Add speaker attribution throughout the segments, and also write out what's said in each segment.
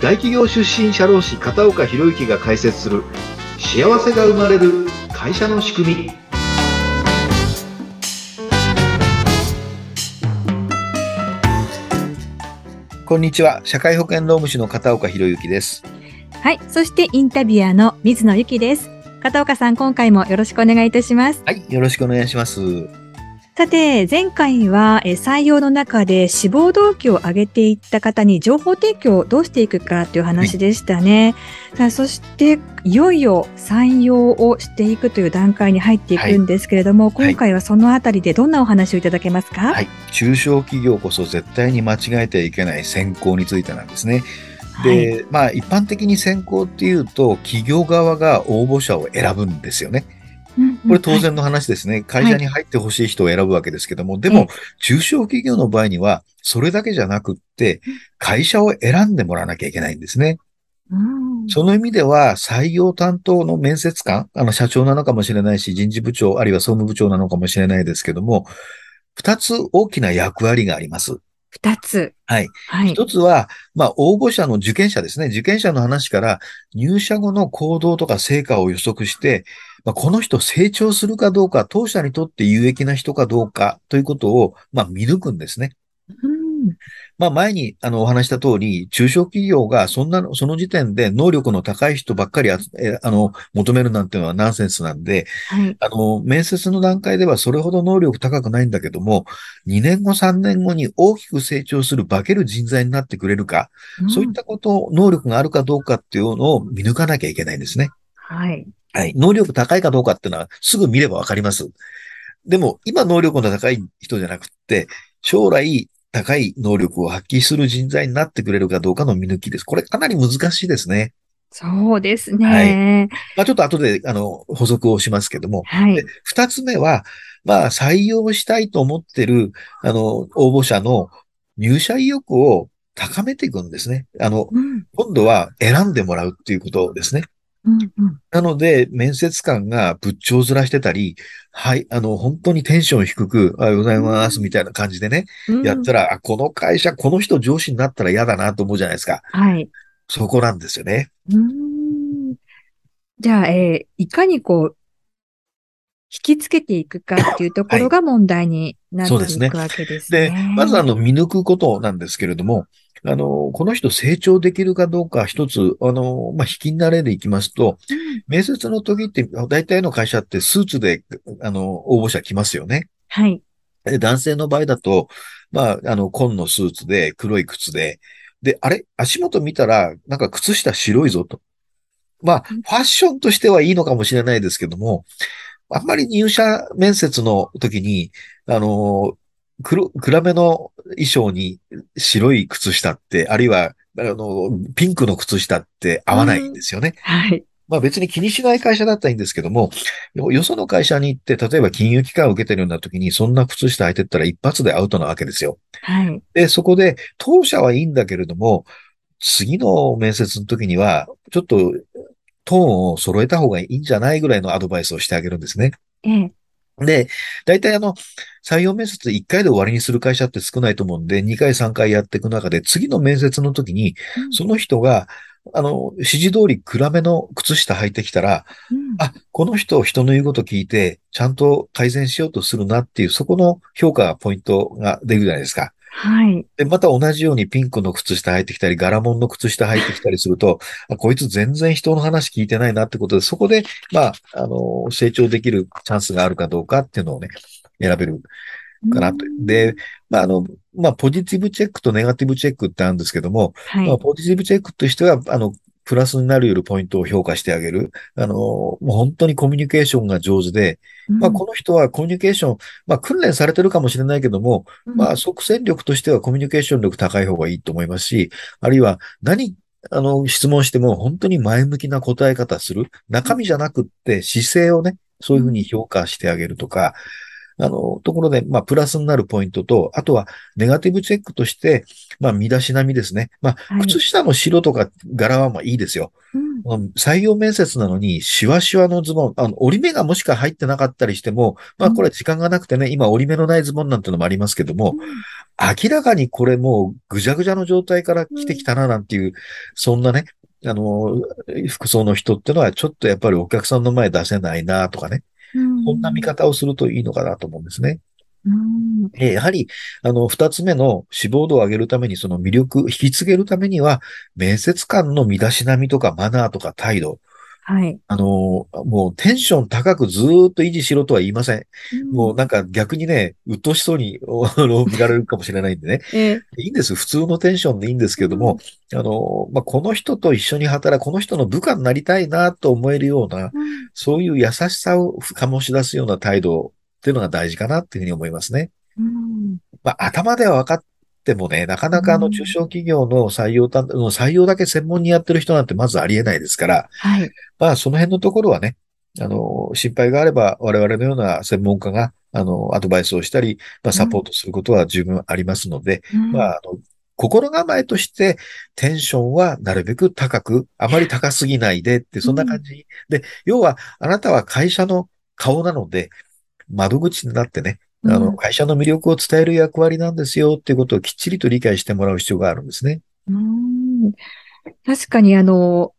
Speaker 1: 大企業出身社労士片岡博之が解説する幸せが生まれる会社の仕組み。こんにちは。社会保険労務士の片岡博之です。
Speaker 2: はい。そしてインタビュアーの水野由紀です。片岡さん今回もよろしくお願いいたします。
Speaker 1: はい。よろしくお願いします
Speaker 2: さて、前回は採用の中で志望動機を上げていった方に情報提供をどうしていくかという話でしたね。はい、そして、いよいよ採用をしていくという段階に入っていくんですけれども、はい、今回はそのあたりでどんなお話をいただけますか、
Speaker 1: はい、中小企業こそ絶対に間違えてはいけない選考についてなんですね。で、はい、まあ一般的に選考っていうと企業側が応募者を選ぶんですよね。これ当然の話ですね。会社に入ってほしい人を選ぶわけですけども、でも、中小企業の場合には、それだけじゃなくって、会社を選んでもらわなきゃいけないんですね。その意味では、採用担当の面接官、あの、社長なのかもしれないし、人事部長、あるいは総務部長なのかもしれないですけども、二つ大きな役割があります。
Speaker 2: 二つ。
Speaker 1: はい。はい。一つは、まあ、応募者の受験者ですね。受験者の話から、入社後の行動とか成果を予測して、まあ、この人成長するかどうか、当社にとって有益な人かどうかということを、まあ、見抜くんですね。まあ前にあのお話した通り、中小企業がそんな、その時点で能力の高い人ばっかりああの求めるなんていうのはナンセンスなんで、はい、あの、面接の段階ではそれほど能力高くないんだけども、2年後、3年後に大きく成長する化ける人材になってくれるか、うん、そういったこと、能力があるかどうかっていうのを見抜かなきゃいけないんですね。
Speaker 2: はい。
Speaker 1: はい。能力高いかどうかっていうのはすぐ見ればわかります。でも、今能力の高い人じゃなくって、将来高い能力を発揮する人材になってくれるかどうかの見抜きです。これかなり難しいですね。
Speaker 2: そうですね。はい。
Speaker 1: まあちょっと後で、あの、補足をしますけども。はい。二つ目は、まあ採用したいと思ってる、あの、応募者の入社意欲を高めていくんですね。あの、うん、今度は選んでもらうっていうことですね。うんうん、なので、面接官が仏頂面してたり、はい、あの、本当にテンション低く、おはようございます、みたいな感じでね、うん、やったら、この会社、この人上司になったら嫌だなと思うじゃないですか。はい。そこなんですよね。うん
Speaker 2: じゃあ、えー、いかにこう、引きつけていくかっていうところが問題になっていくわけですね。はい、で、
Speaker 1: ね、まずあの、見抜くことなんですけれども、あの、この人成長できるかどうか一つ、あの、まあ、引きになれでいきますと、面接の時って、大体の会社ってスーツで、あの、応募者来ますよね。
Speaker 2: はい。
Speaker 1: 男性の場合だと、まあ、あの、紺のスーツで、黒い靴で、で、あれ？足元見たら、なんか靴下白いぞと。まあ、ファッションとしてはいいのかもしれないですけども、あんまり入社面接の時に、あの、黒、暗めの衣装に白い靴下って、あるいは、あの、ピンクの靴下って合わないんですよね。
Speaker 2: はい。
Speaker 1: まあ別に気にしない会社だったらいいんですけども、よその会社に行って、例えば金融機関を受けてるような時に、そんな靴下履いてったら一発でアウトなわけですよ。
Speaker 2: はい。
Speaker 1: で、そこで、当社はいいんだけれども、次の面接の時には、ちょっと、トーンを揃えた方がいいんじゃないぐらいのアドバイスをしてあげるんですね。
Speaker 2: ええ。
Speaker 1: で、大体あの、採用面接1回で終わりにする会社って少ないと思うんで、2回3回やっていく中で、次の面接の時に、その人が、あの、指示通り暗めの靴下履いてきたら、うん、あ、この人人の言うこと聞いて、ちゃんと改善しようとするなっていう、そこの評価、ポイントが出るじゃないですか。
Speaker 2: はい。
Speaker 1: で、また同じようにピンクの靴下履いてきたり、柄物の靴下履いてきたりすると、あこいつ全然人の話聞いてないなってことで、そこで、まあ、あの、成長できるチャンスがあるかどうかっていうのをね、選べるかなと。で、まあ、あの、まあ、ポジティブチェックとネガティブチェックってあるんですけども、はい、まあ、ポジティブチェックとしては、あの、プラスになるようなポイントを評価してあげる。あの、もう本当にコミュニケーションが上手で、うん、まあこの人はコミュニケーション、まあ訓練されてるかもしれないけども、うん、まあ即戦力としてはコミュニケーション力高い方がいいと思いますし、あるいは何、あの、質問しても本当に前向きな答え方する。中身じゃなくって姿勢をね、そういうふうに評価してあげるとか、あの、ところで、まあ、プラスになるポイントと、あとは、ネガティブチェックとして、まあ、身だしなみですね。まあ、靴下の白とか柄はまあいいですよ。うん、採用面接なのに、シワシワのズボン、あの、折り目がもしか入ってなかったりしても、まあ、これ時間がなくてね、今折り目のないズボンなんてのもありますけども、明らかにこれもうぐじゃぐじゃの状態から来てきたななんていう、そんなね、あの、服装の人ってのはちょっとやっぱりお客さんの前出せないなとかね。こんな見方をするといいのかなと思うんですね。えやはり、あの、二つ目の志望度を上げるために、その魅力、引き継げるためには、面接官の身だしなみとかマナーとか態度、
Speaker 2: はい。
Speaker 1: あの、もうテンション高くずーっと維持しろとは言いません。
Speaker 2: うん
Speaker 1: もうなんか逆にね、鬱陶しそうにお見られるかもしれないんでね。
Speaker 2: え
Speaker 1: いいんです。普通のテンションでいいんですけれども、あの、まあ、この人と一緒に働く、この人の部下になりたいなと思えるような、
Speaker 2: うん
Speaker 1: そういう優しさを醸し出すような態度っていうのが大事かなっていうふうに思いますね。
Speaker 2: うん
Speaker 1: まあ、頭では分かってもね、なかなかあの
Speaker 2: うん
Speaker 1: 中小企業の採用担当、の採用だけ専門にやってる人なんてまずありえないですから、
Speaker 2: はい。
Speaker 1: まあ、その辺のところはね、あの、心配があれば、我々のような専門家が、あの、アドバイスをしたり、まあ、サポートすることは十分ありますので、
Speaker 2: うん
Speaker 1: まあ、あの、心構えとして、テンションはなるべく高く、あまり高すぎないでって、そんな感じ。で、要は、あなたは会社の顔なので、窓口になってね、あの、
Speaker 2: うん
Speaker 1: 会社の魅力を伝える役割なんですよっていうことをきっちりと理解してもらう必要があるんですね。
Speaker 2: うん確かにあの、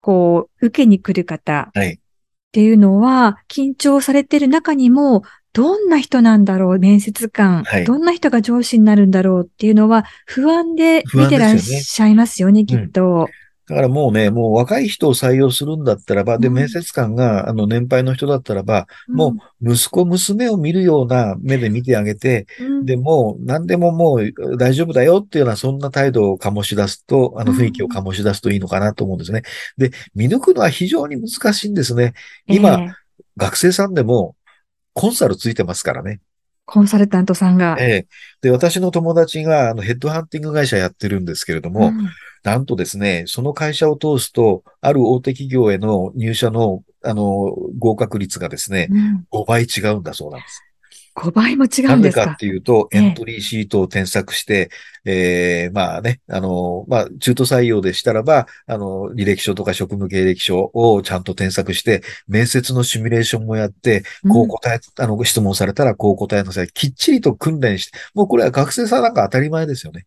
Speaker 2: こう、受けに来る方っ
Speaker 1: はい。
Speaker 2: ていうのは、緊張されてる中にも、どんな人なんだろう、面接官、
Speaker 1: はい
Speaker 2: どんな人が上司になるんだろうっていうのは、不安で見てらっしゃいますよね、きっと。
Speaker 1: だからもうね、もう若い人を採用するんだったらば、で、
Speaker 2: うん
Speaker 1: 面接官が、あの、年配の人だったらば、もう、息子、娘を見るような目で見てあげて、
Speaker 2: うん、
Speaker 1: で、もう、何でももう大丈夫だよっていうような、そんな態度を醸し出すと、あの
Speaker 2: うん
Speaker 1: 雰囲気を醸し出すといいのかなと思うんですね。で、見抜くのは非常に難しいんですね。今、
Speaker 2: ええ
Speaker 1: 学生さんでも、コンサルついてますからね。
Speaker 2: コンサルタントさんが。
Speaker 1: ええ。で、私の友達が、あの、ヘッドハンティング会社やってるんですけれども、
Speaker 2: うん
Speaker 1: なんとですね、その会社を通すと、ある大手企業への入社の、あの、合格率がですね、
Speaker 2: うん
Speaker 1: 5倍違うんだそうなんです。
Speaker 2: 5倍も違
Speaker 1: なぜか？っ
Speaker 2: うんですか。
Speaker 1: ていうと、
Speaker 2: ええ
Speaker 1: エントリーシートを添削して、ええまあね、あの、まあ、中途採用でしたらば、あの、履歴書とか職務経歴書をちゃんと添削して、面接のシミュレーションもやって、こう答え、あの、質問されたらこう答えなさい。きっちりと訓練して、もうこれは学生さんなんか当たり前ですよね。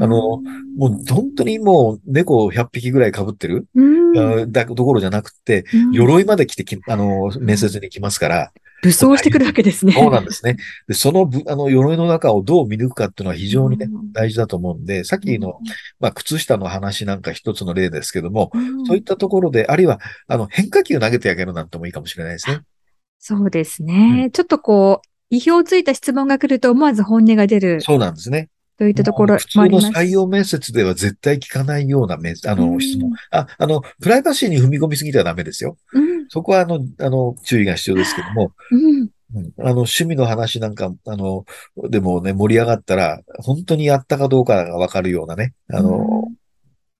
Speaker 1: あのもう本当にもう猫100匹ぐらい被ってる、
Speaker 2: うん、
Speaker 1: あだところじゃなくて、
Speaker 2: うん
Speaker 1: 鎧まで着てき、あの、面接に来ますから、
Speaker 2: 武装してくるわけですね。
Speaker 1: そうなんですね。で、そのぶ、あの、鎧の中をどう見抜くかっていうのは非常にね、
Speaker 2: うん
Speaker 1: 大事だと思うんで、さっきの、まあ、靴下の話なんか一つの例ですけども、
Speaker 2: うん
Speaker 1: そういったところで、あるいは、あの、変化球投げてあげるなんてもいいかもしれないですね。
Speaker 2: そうですね。ちょっとこう、意表ついた質問が来ると思わず本音が出る
Speaker 1: そうなんですね。
Speaker 2: といったところ
Speaker 1: も
Speaker 2: あります。
Speaker 1: 採用面接では絶対聞かないようなめあの、
Speaker 2: うん
Speaker 1: 質問。あ、あの、プライバシーに踏み込みすぎてはダメですよ。
Speaker 2: うん、
Speaker 1: そこは、あの、あの、注意が必要ですけども、
Speaker 2: うん、
Speaker 1: うんあの、趣味の話なんか、あの、でもね、盛り上がったら、本当にやったかどうかがわかるようなね、あの、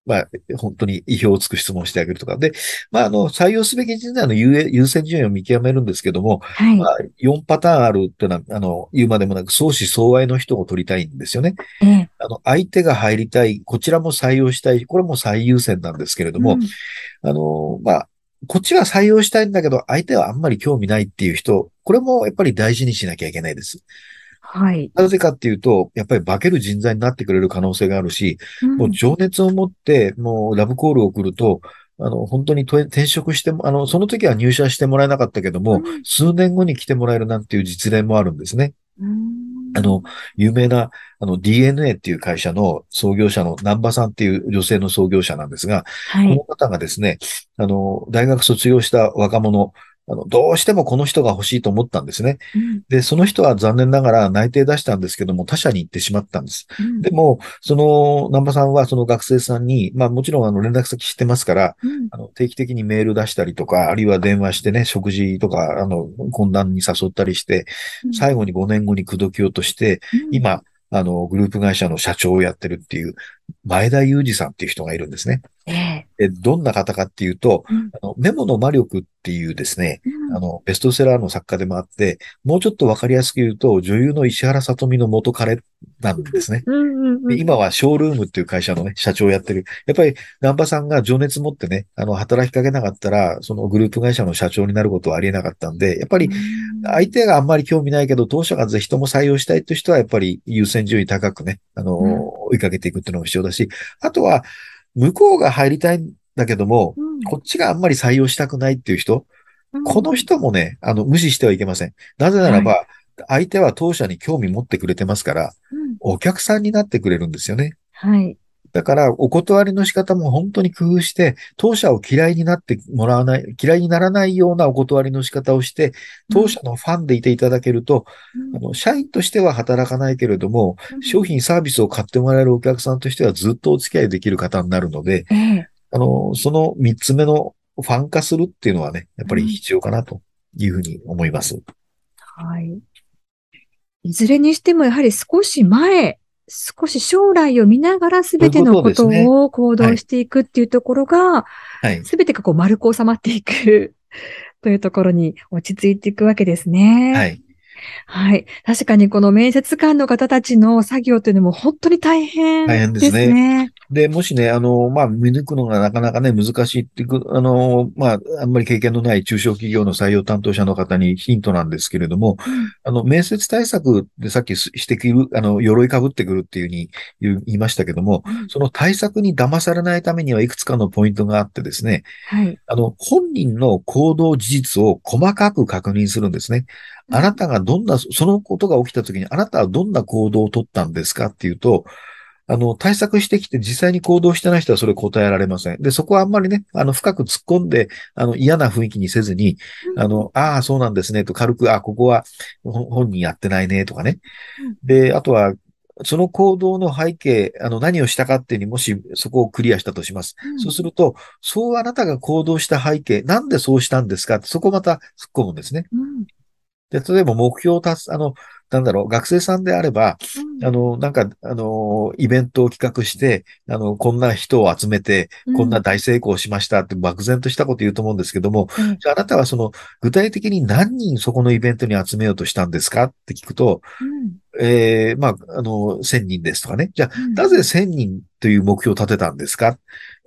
Speaker 1: まあ、本当に意表をつく質問をしてあげるとか。で、まあ、あの、採用すべき人材の優先順位を見極めるんですけども、
Speaker 2: はい。
Speaker 1: まあ、4パターンあるっていうのは、あの、言うまでもなく、相思相愛の人を取りたいんですよね。
Speaker 2: ええ
Speaker 1: あの、相手が入りたい、こちらも採用したい、これも最優先なんですけれども、
Speaker 2: うん
Speaker 1: あの、まあ、こっちは採用したいんだけど、相手はあんまり興味ないっていう人、これもやっぱり大事にしなきゃいけないです。
Speaker 2: はい。
Speaker 1: なぜかっていうと、やっぱり化ける人材になってくれる可能性があるし、
Speaker 2: うん
Speaker 1: もう情熱を持って、もうラブコールを送ると、あの、本当にと転職しても、あの、その時は入社してもらえなかったけども、
Speaker 2: うん
Speaker 1: 数年後に来てもらえるなんていう実例もあるんですね。
Speaker 2: うん
Speaker 1: あの、有名な、あの、DNA っていう会社の創業者の南波さんっていう女性の創業者なんですが、
Speaker 2: はい
Speaker 1: この。方がですね、あの、大学卒業した若者、あの、どうしてもこの人が欲しいと思ったんですね。
Speaker 2: うん
Speaker 1: で、その人は残念ながら内定出したんですけども、他社に行ってしまったんです。
Speaker 2: うん
Speaker 1: でも、その、南波さんはその学生さんに、まあもちろんあの連絡先知ってますから、
Speaker 2: うん
Speaker 1: あの定期的にメール出したりとか、あるいは電話してね、食事とか、あの、懇談に誘ったりして、最後に5年後に口説きようとして、
Speaker 2: うん
Speaker 1: 今、あの、グループ会社の社長をやってるっていう、前田裕二さんっていう人がいるんですね。
Speaker 2: え
Speaker 1: どんな方かっていうと、
Speaker 2: うん。
Speaker 1: あのメモの魔力っていうですね、
Speaker 2: うん。
Speaker 1: あの、ベストセラーの作家でもあって、もうちょっとわかりやすく言うと、女優の石原さとみの元彼なんですね。で今はショールームっていう会社のね、社長をやってる。やっぱり、南波さんが情熱持ってね、あの、働きかけなかったら、そのグループ会社の社長になることはありえなかったんで、やっぱり、相手があんまり興味ないけど、当社がぜひとも採用したいという人は、やっぱり優先順位高くね、あの、
Speaker 2: うん。
Speaker 1: 追いかけていくっていうのが必要だし、あとは、向こうが入りたいんだけども、
Speaker 2: うん
Speaker 1: こっちがあんまり採用したくないっていう人、
Speaker 2: うん
Speaker 1: この人もね、あの、無視してはいけません。なぜならば、相手は当社に興味持ってくれてますから、
Speaker 2: うん
Speaker 1: お客さんになってくれるんですよね。
Speaker 2: はい。
Speaker 1: だから、お断りの仕方も本当に工夫して、当社を嫌いになってもらわない、嫌いにならないようなお断りの仕方をして、当社のファンでいていただけると、あの、社員としては働かないけれども、商品サービスを買ってもらえるお客さんとしてはずっとお付き合いできる方になるので、
Speaker 2: ええ。
Speaker 1: あの、その三つ目のファン化するっていうのはね、やっぱり必要かなというふうに思います。
Speaker 2: はい。いずれにしてもやはり少し前、少し将来を見ながら全てのこ
Speaker 1: と
Speaker 2: を行動していくっていうところが、
Speaker 1: はい。
Speaker 2: 全てがこう丸く収まっていくというところに落ち着いていくわけですね。
Speaker 1: はい。
Speaker 2: はい。確かにこの面接官の方たちの作業というのも本当に大変
Speaker 1: 大変で
Speaker 2: ですす
Speaker 1: ね
Speaker 2: ね。
Speaker 1: で、もしね、あの、まあ、見抜くのがなかなかね、難しいっていう、あの、まあ、あんまり経験のない中小企業の採用担当者の方にヒントなんですけれども、あの、面接対策でさっきしてくる、あの、鎧被ってくるっていうふうに言いましたけども、
Speaker 2: うん
Speaker 1: その対策に騙されないためにはいくつかのポイントがあってですね、
Speaker 2: はい。
Speaker 1: あの、本人の行動事実を細かく確認するんですね。あなたがどんな、そのことが起きたときに、あなたはどんな行動をとったんですかっていうと、あの、対策してきて実際に行動してない人はそれ答えられません。で、そこはあんまりね、あの、深く突っ込んで、あの、嫌な雰囲気にせずに、あの、ああ、そうなんですね、と軽く、あ、ここはほ本人やってないね、とかね。で、あとは、その行動の背景、あの、何をしたかっていうにもしそこをクリアしたとします。
Speaker 2: うん
Speaker 1: そうすると、そうあなたが行動した背景、なんでそうしたんですかって、そこまた突っ込むんですね。
Speaker 2: うん
Speaker 1: で、例えば目標を達す、あの、なんだろう、学生さんであれば、
Speaker 2: うん。
Speaker 1: あの、なんか、あの、イベントを企画して、あの、こんな人を集めて、こんな大成功しましたって漠然としたこと言うと思うんですけども、
Speaker 2: うん。
Speaker 1: じゃああなたはその、具体的に何人そこのイベントに集めようとしたんですかって聞くと、
Speaker 2: うん。
Speaker 1: えー、まあ、あの、1000人ですとかね。じゃあ、
Speaker 2: うん。
Speaker 1: なぜ1000人という目標を立てたんですか？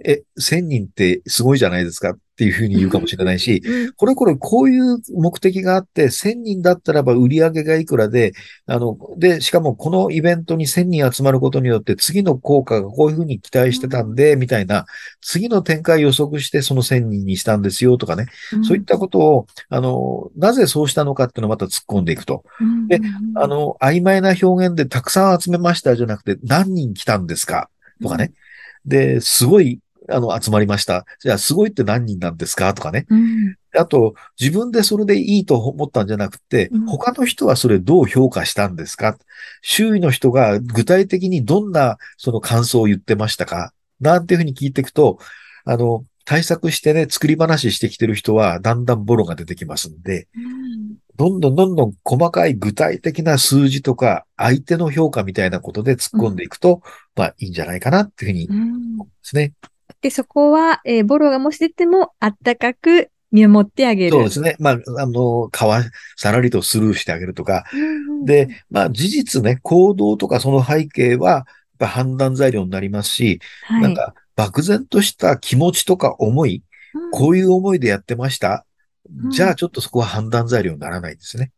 Speaker 1: え、1000人ってすごいじゃないですかっていうふうに言うかもしれないし、
Speaker 2: うん。
Speaker 1: これこれこういう目的があって、1000人だったらば売り上げがいくらで、あの、で、しかもこのイベントに1000人集まることによって次の効果がこういうふうに期待してたんで、みたいな、次の展開予測してその1000人にしたんですよとかね。そういったことを、あの、なぜそうしたのかっていうのをまた突っ込んでいくと。
Speaker 2: うん
Speaker 1: であ、の、曖昧な表現でたくさん集めましたじゃなくて、何人来たんですか？とかね。で、すごい、あの、集まりました。じゃあ、すごいって何人なんですか？とかね。
Speaker 2: うん。
Speaker 1: あと、自分でそれでいいと思ったんじゃなくて
Speaker 2: うん、
Speaker 1: 他の人はそれどう評価したんですか？周囲の人が具体的にどんなその感想を言ってましたか？なんていうふうに聞いていくと、あの、対策してね、作り話してきてる人はだんだんボロが出てきますんで、
Speaker 2: うん
Speaker 1: どんどんどんどん細かい具体的な数字とか相手の評価みたいなことで突っ込んでいくと、まあいいんじゃないかなっていうふうに思
Speaker 2: うん
Speaker 1: うんですね。
Speaker 2: で、そこは、えーボロがもし出ても、あったかく見守ってあげる。
Speaker 1: そうですね。まあ、あの、かわ、さらりとスルーしてあげるとか。
Speaker 2: うんうん
Speaker 1: で、まあ事実ね、行動とかその背景は、やっぱ判断材料になりますし、
Speaker 2: はい、
Speaker 1: なんか漠然とした気持ちとか思い、
Speaker 2: うん、
Speaker 1: こういう思いでやってました。
Speaker 2: うん
Speaker 1: じゃあちょっとそこは判断材料にならないですね。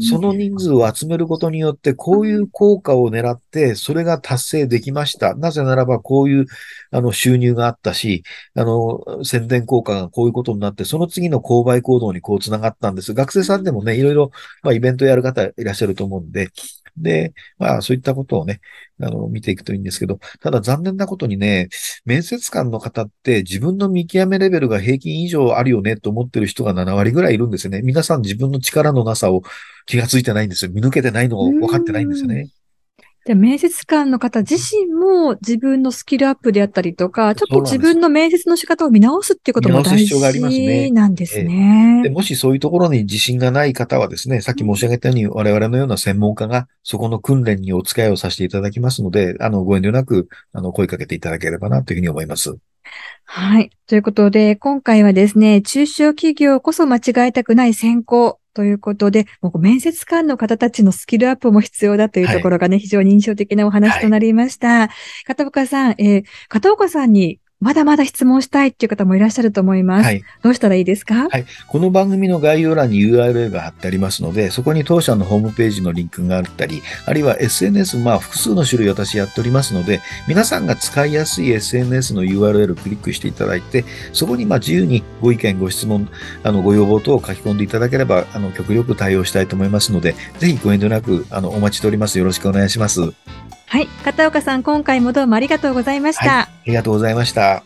Speaker 1: その人数を集めることによって、こういう効果を狙って、それが達成できました。なぜならば、こういう、あの、収入があったし、あの、宣伝効果がこういうことになって、その次の購買行動にこう繋がったんです。学生さんでもね、いろいろ、まあ、イベントやる方いらっしゃると思うんで、で、まあ、そういったことをね、あの、見ていくといいんですけど、ただ残念なことにね、面接官の方って自分の見極めレベルが平均以上あるよねと思ってる人が7割ぐらいいるんですよね。皆さん自分の力のなさを気がついてないんですよ。見抜けてないのが分かってないんですよね。
Speaker 2: で面接官の方自身も自分のスキルアップであったりとか、ちょっと自分の面接の仕方を見直すっていうことも大事なんですね。
Speaker 1: でもしそういうところに自信がない方はですね、さっき申し上げたように我々のような専門家がそこの訓練にお付き合いをさせていただきますので、あの、ご遠慮なく、あの、声かけていただければなというふうに思います。
Speaker 2: はい。ということで、今回はですね、中小企業こそ間違えたくない選考ということで、もう面接官の方たちのスキルアップも必要だというところがね、はい、非常に印象的なお話となりました。はい、片岡さん、えー、片岡さんにまだまだ質問したいっていう方もいらっしゃると思います。はい、どうしたらいいですか？
Speaker 1: はい。この番組の概要欄に URL が貼ってありますので、そこに当社のホームページのリンクがあったり、あるいは SNS、まあ複数の種類私やっておりますので、皆さんが使いやすい SNS の URL をクリックしていただいて、そこにまあ自由にご意見、ご質問、あの、ご要望等を書き込んでいただければ、あの、極力対応したいと思いますので、ぜひご遠慮なく、あの、お待ちしております。よろしくお願いします。
Speaker 2: はい。片岡さん、今回もどうもありがとうございました。はい、あ
Speaker 1: りがとうございました。